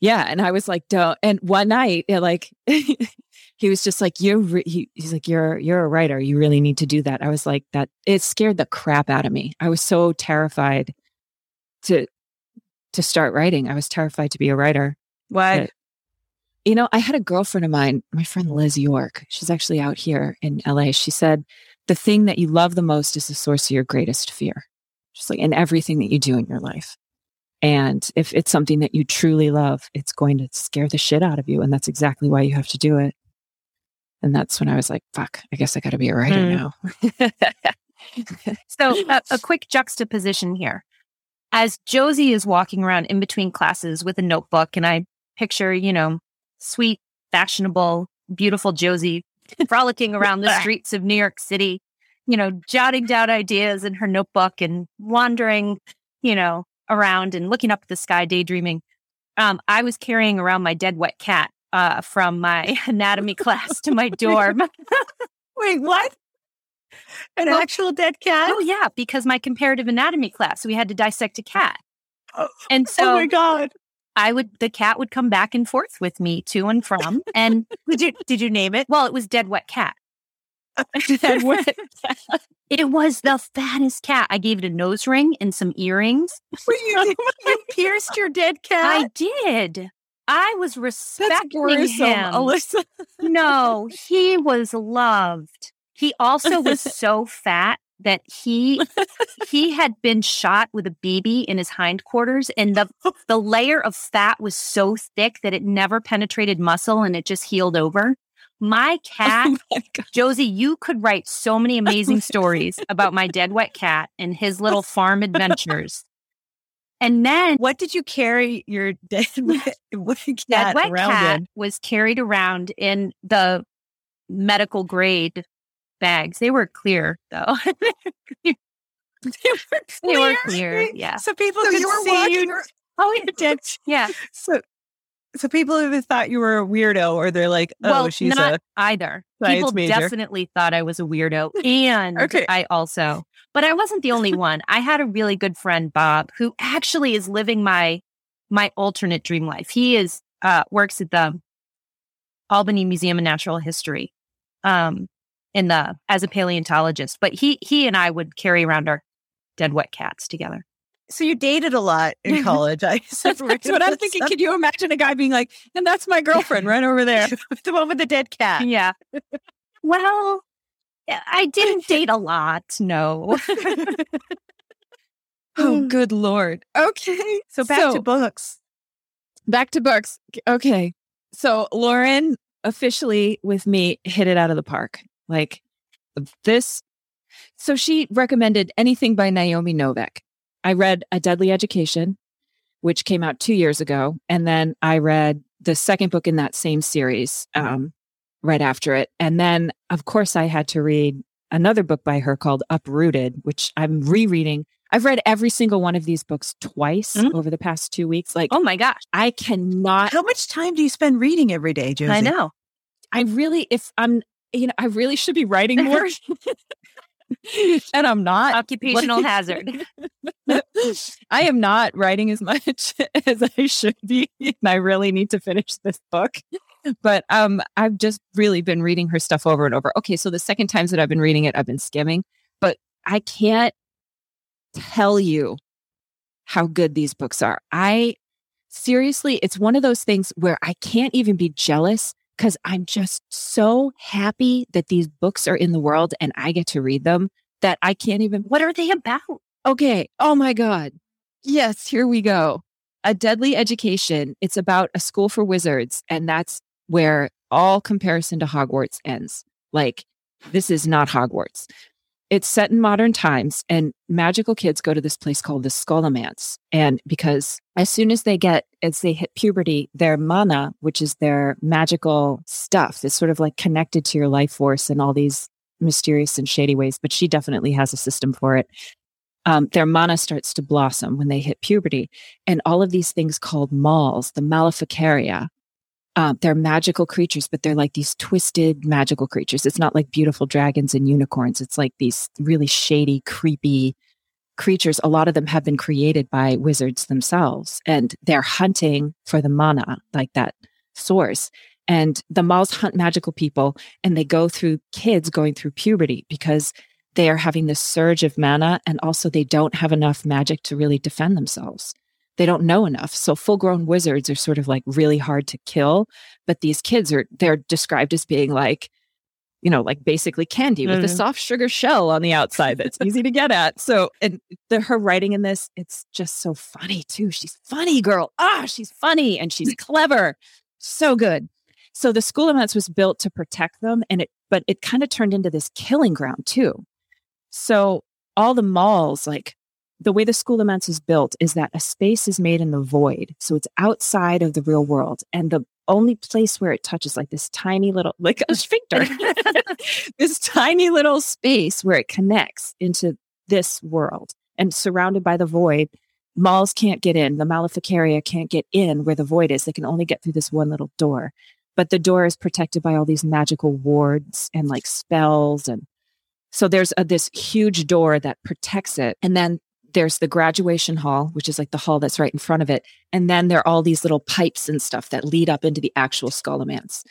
yeah, and I was like, "Don't." And one night, yeah, like *laughs* he was just like, "You're," re-, he, he's like, "You're, you're a writer. You really need to do that." I was like, "That." It scared the crap out of me. I was so terrified to to start writing. I was terrified to be a writer. What? Right. You know, I had a girlfriend of mine, my friend Liz York. She's actually out here in LA. She said, "The thing that you love the most is the source of your greatest fear." Just like in everything that you do in your life. And if it's something that you truly love, it's going to scare the shit out of you. And that's exactly why you have to do it. And that's when I was like, fuck, I guess I got to be a writer Mm. now. *laughs* So, a, a quick juxtaposition here. As Josie is walking around in between classes with a notebook, and I picture, you know, sweet, fashionable, beautiful Josie *laughs* frolicking around the streets of New York City, you know, jotting down ideas in her notebook and wandering, you know, around and looking up at the sky, daydreaming. Um, I was carrying around my dead wet cat uh, from my *laughs* anatomy class to my dorm. *laughs* Wait, what? An actual dead cat? Oh yeah, because my comparative anatomy class, we had to dissect a cat. Oh, And oh so my god! I would the cat would come back and forth with me to and from. And *laughs* Did you did you name it? well, it was dead wet cat. Dead wet It was the fattest cat. I gave it a nose ring and some earrings. *laughs* Wait, you, *laughs* you pierced your dead cat? I did. I was respecting him. Alisa. no, *laughs* he was loved. He also was so fat that he he had been shot with a BB in his hindquarters and the the layer of fat was so thick that it never penetrated muscle and it just healed over. My *laughs* oh cat, Oh my Josie, you could write so many *laughs* oh amazing stories about my dead wet cat and his little *laughs* farm adventures. And then what did you carry your dead wet, wet dead cat wet around cat in? was carried around in the medical grade bags. They were clear though. they were clear. Yeah. So people So could see walking you. Oh, you did. Yeah. So, so people either thought you were a weirdo, or they're like, "Oh, well, she's not a either. People major. definitely thought I was a weirdo. *laughs* And Okay. I also, but I wasn't the only one. I had a really good friend, Bob, who actually is living my my alternate dream life. He is uh works at the Albany Museum of Natural History. Um in the as a paleontologist. But he he and I would carry around our dead wet cats together. So you dated a lot in *laughs* college. I *laughs* That's what I'm thinking. Can you imagine a guy being like, and that's my girlfriend right over there? *laughs* the one with the dead cat. Yeah. well, I didn't date a lot, no. Oh, mm. good Lord. Okay. So back to books. back to books. Okay. So Lauren officially with me hit it out of the park. Like this. So she recommended anything by Naomi Novik. I read A Deadly Education, which came out two years ago. And then I read the second book in that same series um, right after it. And then, of course, I had to read another book by her called Uprooted, which I'm rereading I've read every single one of these books twice mm-hmm. over the past two weeks. Like, oh my gosh, I cannot. How much time do you spend reading every day, Josie? I know. I really, if I'm, you know, I really should be writing *laughs* more. *laughs* *laughs* and I'm not. Occupational hazard. *laughs* I am not writing as much *laughs* as I should be. And I really need to finish this book. But um, I've just really been reading her stuff over and over. Okay, so the second times that I've been reading it, I've been skimming, but I can't tell you how good these books are. I seriously, it's one of those things where I can't even be jealous because I'm just so happy that these books are in the world and I get to read them that I can't even. What are they about? Okay. Oh my God. Yes, here we go. A Deadly Education. It's about a school for wizards. And that's where all comparison to Hogwarts ends. Like, this is not Hogwarts. It's set in modern times, and magical kids go to this place called the Scholomance. And because as soon as they get, as they hit puberty, their mana, which is their magical stuff, is sort of like connected to your life force in all these mysterious and shady ways. But she definitely has a system for it. Um, their mana starts to blossom when they hit puberty. And all of these things called mals, the Maleficaria, um, they're magical creatures, but they're like these twisted magical creatures. It's not like beautiful dragons and unicorns. It's like these really shady, creepy creatures. A lot of them have been created by wizards themselves, and they're hunting for the mana, like that source. And the mals hunt magical people, and they go through kids going through puberty because they are having this surge of mana, and also they don't have enough magic to really defend themselves they don't know enough. So full grown wizards are sort of like really hard to kill. But these kids are, they're described as being like, you know, like basically candy with mm-hmm. a soft sugar shell on the outside that's easy to get at. So, and the, her writing in this, it's just so funny too. She's funny, girl. Ah, she's funny and she's *laughs* clever. So good. So the school Scholomance was built to protect them, and it, but it kind of turned into this killing ground too. So all the mals, like the way the Scholomance is built is that a space is made in the void. So it's outside of the real world. And the only place where it touches like this tiny little, like a *laughs* sphincter, *laughs* this tiny little space where it connects into this world and surrounded by the void. Mals can't get in. The Maleficaria can't get in where the void is. They can only get through this one little door. But the door is protected by all these magical wards and like spells and so there's a, this huge door that protects it. And then there's the graduation hall, which is like the hall that's right in front of it. And then there are all these little pipes and stuff that lead up into the actual Scholomance.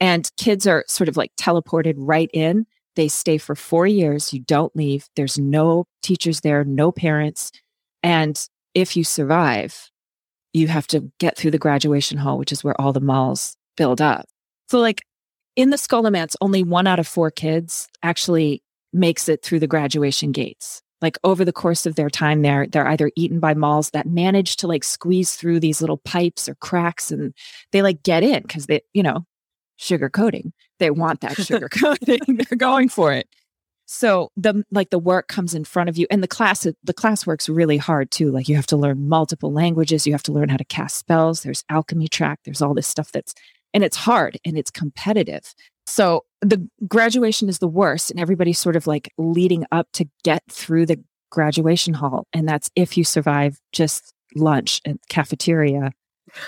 And kids are sort of like teleported right in. They stay for four years. You don't leave. There's no teachers there, no parents. And if you survive, you have to get through the graduation hall, which is where all the mals build up. So, like in the Scholomance, only one out of four kids actually makes it through the graduation gates like over the course of their time there they're either eaten by mals that manage to like squeeze through these little pipes or cracks and they like get in because they you know sugar coating. They want that sugar *laughs* coating. *laughs* They're going for it. So the like the work comes in front of you and the class the class works really hard too. Like you have to learn multiple languages. You have to learn how to cast spells. There's alchemy track. There's all this stuff that's and it's hard and it's competitive so the graduation is the worst, and everybody's sort of like leading up to get through the graduation hall. And that's if you survive just lunch and cafeteria,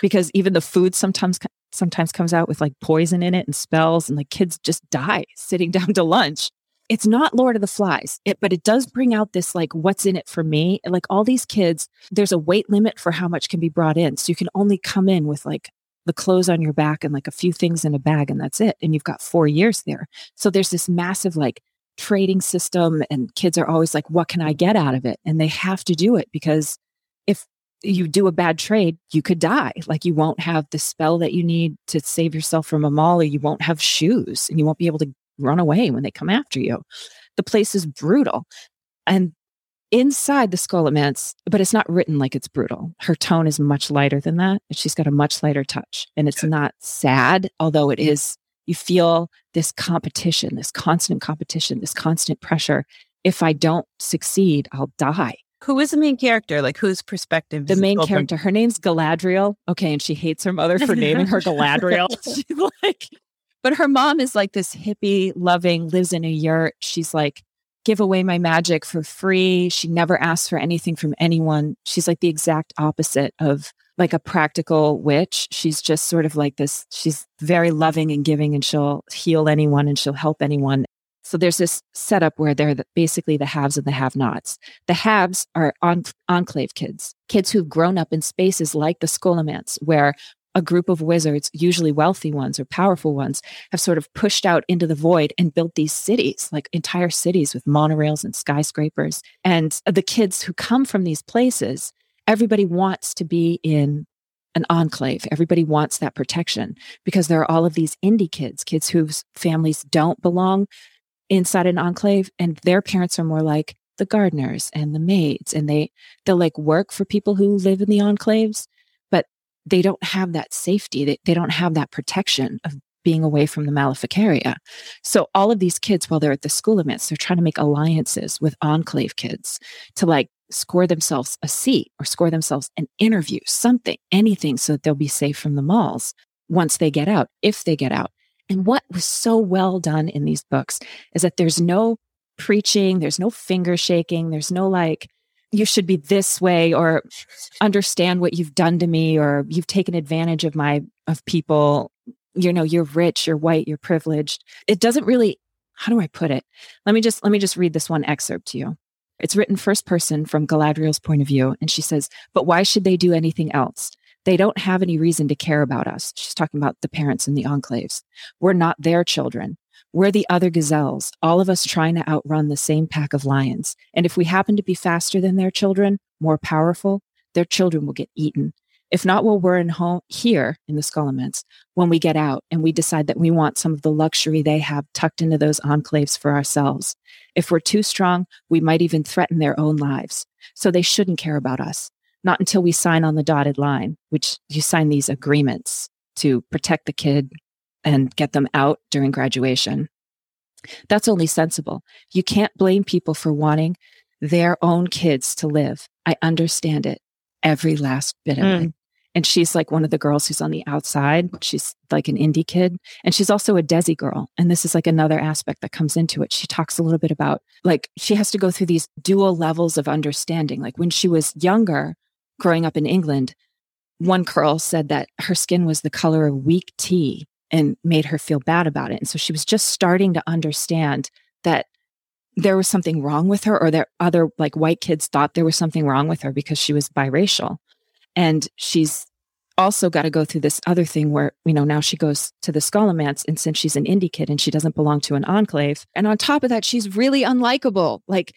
because even the food sometimes sometimes comes out with like poison in it and spells, and like kids just die *laughs* sitting down to lunch. It's not Lord of the Flies, it, but it does bring out this like what's in it for me. Like all these kids, there's a weight limit for how much can be brought in. So you can only come in with like the clothes on your back and like a few things in a bag and that's it. And you've got four years there. So there's this massive like trading system and kids are always like, what can I get out of it? And they have to do it because if you do a bad trade, you could die. Like you won't have the spell that you need to save yourself from a mal, or you won't have shoes and you won't be able to run away when they come after you. The place is brutal. And inside the skull Scholomance, but it's not written like it's brutal. Her tone is much lighter than that. She's got a much lighter touch. And it's not sad, although it is, you feel this competition, this constant competition, this constant pressure. If I don't succeed, I'll die. Who is the main character? Like whose perspective? The main character. Her name's Galadriel. Okay, and she hates her mother for naming her Galadriel. *laughs* *laughs* She's like, but her mom is like this hippie, loving, lives in a yurt. She's like give away my magic for free. She never asks for anything from anyone. She's like the exact opposite of like a practical witch. She's just sort of like this. She's very loving and giving, and she'll heal anyone and she'll help anyone. So there's this setup where they're the, basically the haves and the have nots. The haves are enclave kids, kids who've grown up in spaces like the Scholomance, where a group of wizards, usually wealthy ones or powerful ones, have sort of pushed out into the void and built these cities, like entire cities with monorails and skyscrapers. And the kids who come from these places, everybody wants to be in an enclave. Everybody wants that protection because there are all of these indie kids, kids whose families don't belong inside an enclave and their parents are more like the gardeners and the maids and they they'll like work for people who live in the enclaves they don't have that safety they, they don't have that protection of being away from the maleficaria. So all of these kids while they're at the Scholomance they're trying to make alliances with enclave kids to like score themselves a seat or score themselves an interview something anything so that they'll be safe from the mals once they get out if they get out. And what was so well done in these books is that there's no preaching, there's no finger shaking, there's no like, you should be this way or understand what you've done to me or you've taken advantage of my of people you know you're rich you're white you're privileged it doesn't really how do i put it let me just let me just read this one excerpt to you it's written first person from galadriel's point of view and she says but why should they do anything else they don't have any reason to care about us. She's talking about the parents in the enclaves. We're not their children. We're the other gazelles, all of us trying to outrun the same pack of lions. And if we happen to be faster than their children, more powerful, their children will get eaten. If not while we're in home here in the Scholomance, when we get out and we decide that we want some of the luxury they have tucked into those enclaves for ourselves. If we're too strong, we might even threaten their own lives. So they shouldn't care about us not until we sign on the dotted line, which you sign these agreements to protect the kid and get them out during graduation. That's only sensible. You can't blame people for wanting their own kids to live. I understand it, every last bit of mm. it. And she's like one of the girls who's on the outside. She's like an indie kid. And she's also a Desi girl. And this is like another aspect that comes into it. She talks a little bit about like she has to go through these dual levels of understanding. Like when she was younger, growing up in England, one girl said that her skin was the color of weak tea and made her feel bad about it. And so she was just starting to understand that there was something wrong with her or that other like white kids thought there was something wrong with her because she was biracial. And she's also got to go through this other thing where, you know, now she goes to the Scholomance and since she's an indie kid and she doesn't belong to an enclave. And on top of that, she's really unlikable. Like,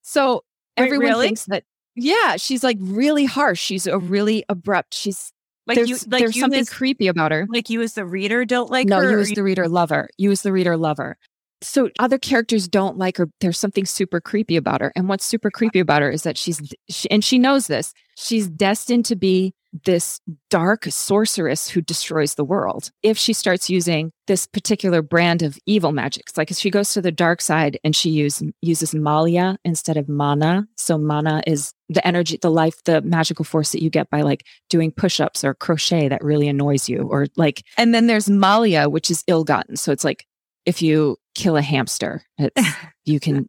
so Wait, everyone really? thinks that yeah, she's like really harsh. She's a really abrupt. She's like there's, you, like there's something as, creepy about her. Like you as the reader don't like no, her. No, you as the reader love her. You as the reader love her. So other characters don't like her. There's something super creepy about her. And what's super creepy about her is that she's, she, and she knows this, she's destined to be this dark sorceress who destroys the world if she starts using this particular brand of evil magics. Like if she goes to the dark side and she use, uses Malia instead of mana. So mana is the energy, the life, the magical force that you get by like doing push-ups or crochet that really annoys you or like, and then there's Malia, which is ill-gotten. So it's like if you kill a hamster, *laughs* you can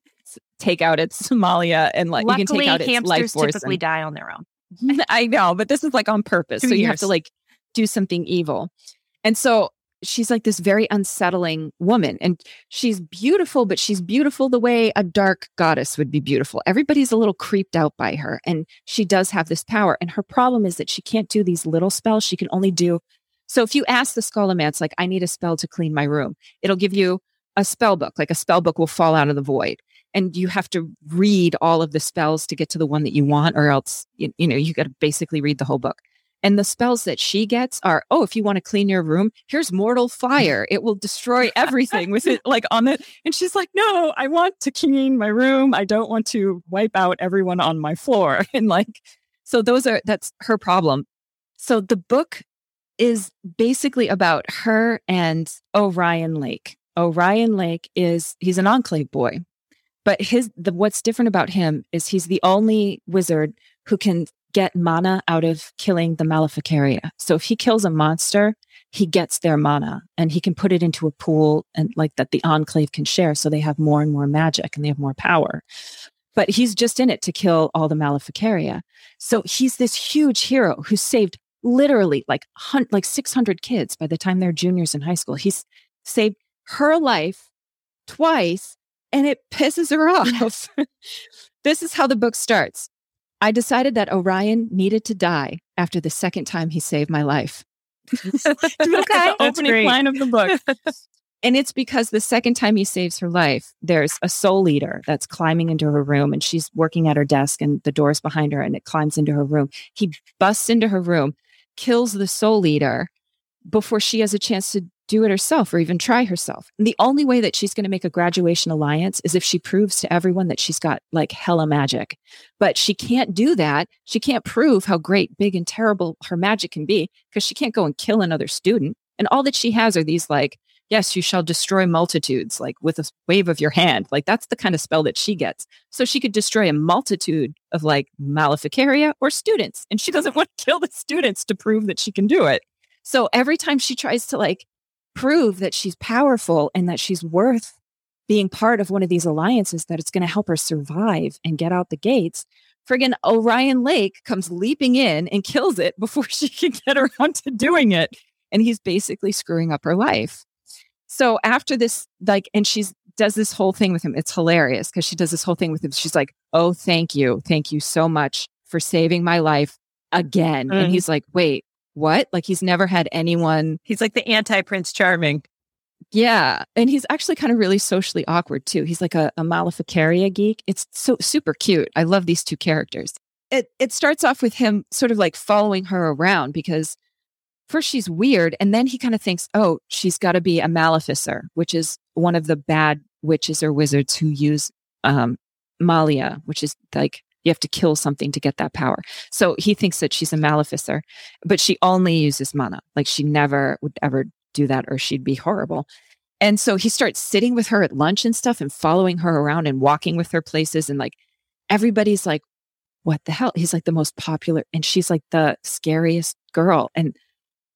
take out its Somalia and like Luckily, you can take out its life force. typically and, die on their own. *laughs* I know, but this is like on purpose. Two so years. you have to like do something evil. And so she's like this very unsettling woman and she's beautiful, but she's beautiful the way a dark goddess would be beautiful. Everybody's a little creeped out by her and she does have this power. And her problem is that she can't do these little spells. She can only do. So if you ask the Scholomance, like, I need a spell to clean my room, it'll give you a spell book, like a spell book will fall out of the void and you have to read all of the spells to get to the one that you want or else you, you know you got to basically read the whole book. And the spells that she gets are oh if you want to clean your room here's mortal fire. It will destroy everything with it like on it. And she's like no i want to clean my room. I don't want to wipe out everyone on my floor. *laughs* And like so those are that's her problem. So the book is basically about her and orion lake orion lake is he's an enclave boy but his the what's different about him is he's the only wizard who can get mana out of killing the Maleficaria. So if he kills a monster, he gets their mana and he can put it into a pool and like that the enclave can share. So they have more and more magic and they have more power. But he's just in it to kill all the Maleficaria. So he's this huge hero who saved literally like hun- like 600 kids by the time they're juniors in high school. He's saved her life twice and it pisses her *laughs* *laughs* off. this is how the book starts. I decided that Orion needed to die after the second time he saved my life. *laughs* okay. the opening great. line of the book. and it's because the second time he saves her life, there's a soul eater that's climbing into her room and she's working at her desk and the door's behind her and it climbs into her room. He busts into her room, kills the soul eater before she has a chance to do it herself or even try herself. And the only way that she's going to make a graduation alliance is if she proves to everyone that she's got like hella magic. But she can't do that. She can't prove how great, big, and terrible her magic can be because she can't go and kill another student. And all that she has are these like, yes, you shall destroy multitudes, like with a wave of your hand. Like that's the kind of spell that she gets. So she could destroy a multitude of like maleficaria or students. And she doesn't *laughs* want to kill the students to prove that she can do it. So every time she tries to like prove that she's powerful and that she's worth being part of one of these alliances that it's going to help her survive and get out the gates. Friggin' Orion Lake comes leaping in and kills it before *laughs* she can get around to doing it. And he's basically screwing up her life. So after this, like, and she's does this whole thing with him. It's hilarious because she does this whole thing with him. She's like, Oh, thank you. Thank you so much for saving my life again. Mm. And he's like, Wait, what? Like he's never had anyone. He's like the anti Prince Charming. Yeah. And he's actually kind of really socially awkward too. He's like a, a Maleficaria geek. It's so super cute. I love these two characters. It it starts off with him sort of like following her around because first she's weird and then he kind of thinks, oh, she's got to be a maleficer, which is one of the bad witches or wizards who use um, Malia, which is like you have to kill something to get that power. So he thinks that she's a maleficer, but she only uses mana. Like she never would ever do that or she'd be horrible. And so he starts sitting with her at lunch and stuff and following her around and walking with her places. And like everybody's like, what the hell? He's like the most popular. And she's like the scariest girl. And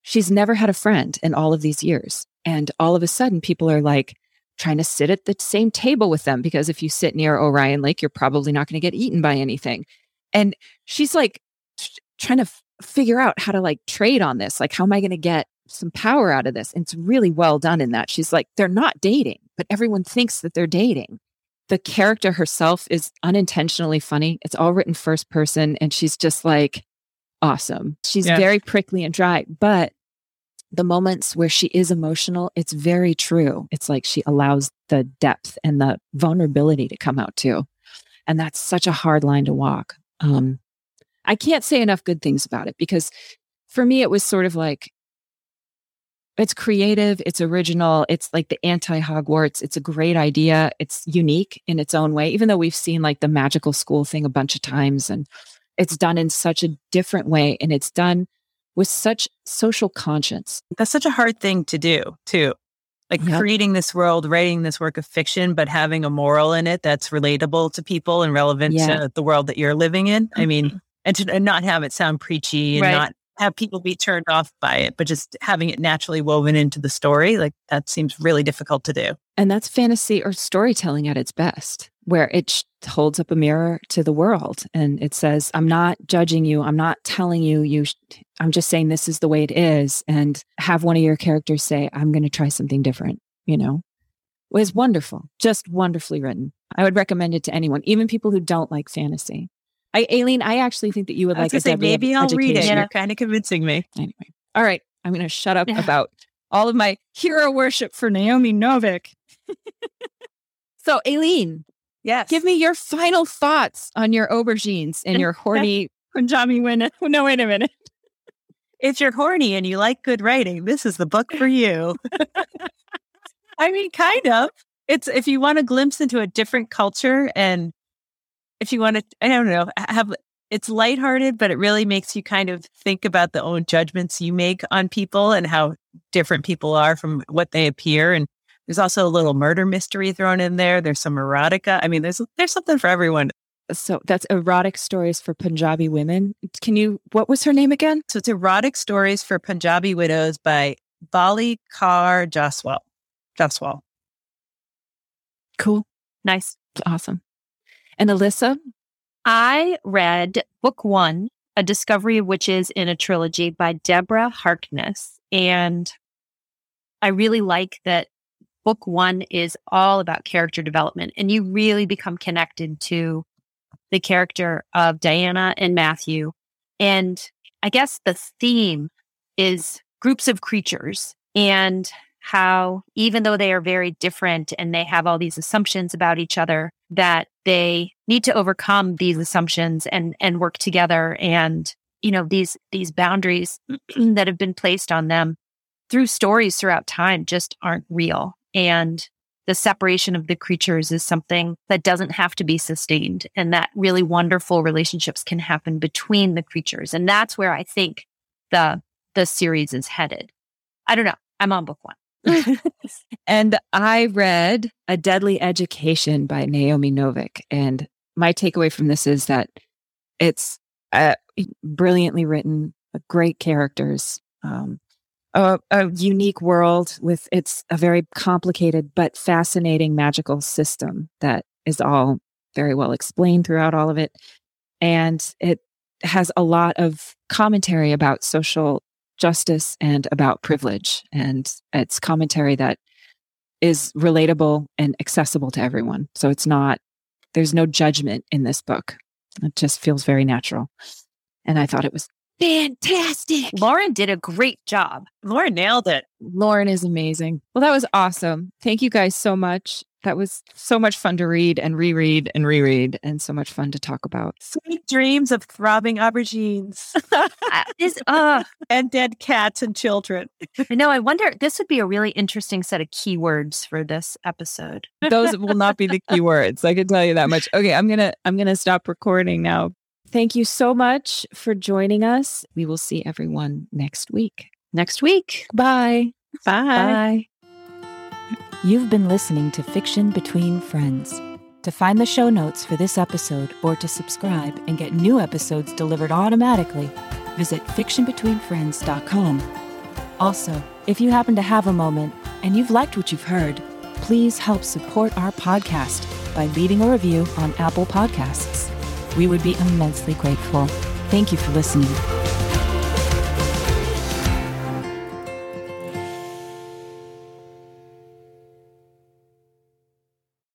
she's never had a friend in all of these years. And all of a sudden, people are like, trying to sit at the same table with them because if you sit near Orion Lake, you're probably not going to get eaten by anything. And she's like trying to f- figure out how to like trade on this. Like, how am I going to get some power out of this? And it's really well done in that. She's like, they're not dating, but everyone thinks that they're dating. The character herself is unintentionally funny. It's all written first person, and she's just like awesome. She's very prickly and dry, but the moments where she is emotional, it's very true. It's like she allows the depth and the vulnerability to come out too. And that's such a hard line to walk. Um, I can't say enough good things about it because for me, it was sort of like it's creative, it's original, it's like the anti Hogwarts. It's a great idea. It's unique in its own way, even though we've seen like the magical school thing a bunch of times and it's done in such a different way and it's done with such social conscience. That's such a hard thing to do, too. Like yep. creating this world, writing this work of fiction, but having a moral in it that's relatable to people and relevant yeah. to the world that you're living in. I mean, mm-hmm. and to and not have it sound preachy and right. not have people be turned off by it, but just having it naturally woven into the story, like that seems really difficult to do. And that's fantasy or storytelling at its best, where it holds up a mirror to the world and it says, I'm not judging you. I'm not telling you, you, sh- I'm just saying this is the way it is. And have one of your characters say, I'm going to try something different, you know? It was wonderful, just wonderfully written. I would recommend it to anyone, even people who don't like fantasy. I, Aileen, I actually think that you would like to say maybe I'll read it. You're kind of convincing me. Anyway, all right, I'm going to shut up *laughs* about all of my hero worship for Naomi Novik. *laughs* so, Aileen, yes, give me your final thoughts on your aubergines and your *laughs* horny Punjabi women. *laughs* No, wait a minute. If you're horny and you like good writing, this is the book for you. *laughs* I mean, kind of. It's if you want a glimpse into a different culture and if you want to, I don't know, have it's lighthearted, but it really makes you kind of think about the own judgments you make on people and how different people are from what they appear. And there's also a little murder mystery thrown in there. There's some erotica. I mean, there's there's something for everyone. So that's erotic stories for Punjabi women. Can you? What was her name again? So it's erotic stories for Punjabi widows by Balli Kaur Jaswal. Jaswal. Cool. Nice. Awesome. And Alisa? I read book one, A Discovery of Witches in a Trilogy by Deborah Harkness. And I really like that book one is all about character development and you really become connected to the character of Diana and Matthew. And I guess the theme is groups of creatures and how even though they are very different and they have all these assumptions about each other that they need to overcome these assumptions and and work together and you know these these boundaries *clears throat* that have been placed on them through stories throughout time just aren't real and the separation of the creatures is something that doesn't have to be sustained and that really wonderful relationships can happen between the creatures and that's where i think the the series is headed i don't know i'm on book one *laughs* and I read A Deadly Education by Naomi Novik. And my takeaway from this is that it's uh, brilliantly written, great characters, um, a, a, unique world with it's a very complicated but fascinating magical system that is all very well explained throughout all of it. And it has a lot of commentary about social justice and about privilege. And it's commentary that is relatable and accessible to everyone. So it's not, there's no judgment in this book. It just feels very natural. And I thought it was fantastic. Lauren did a great job. Lauren nailed it. Lauren is amazing. Well, that was awesome. Thank you guys so much. That was so much fun to read and reread and reread and so much fun to talk about. Sweet dreams of throbbing aubergines. is uh *laughs* and dead cats and children. I know. I wonder this would be a really interesting set of keywords for this episode. Those *laughs* will not be the keywords. I can tell you that much. Okay, I'm gonna I'm gonna stop recording now. Thank you so much for joining us. We will see everyone next week. Next week. Bye. Bye. Bye. You've been listening to Fiction Between Friends. To find the show notes for this episode or to subscribe and get new episodes delivered automatically, visit fictionbetweenfriends.com. Also, if you happen to have a moment and you've liked what you've heard, please help support our podcast by leaving a review on Apple Podcasts. We would be immensely grateful. Thank you for listening.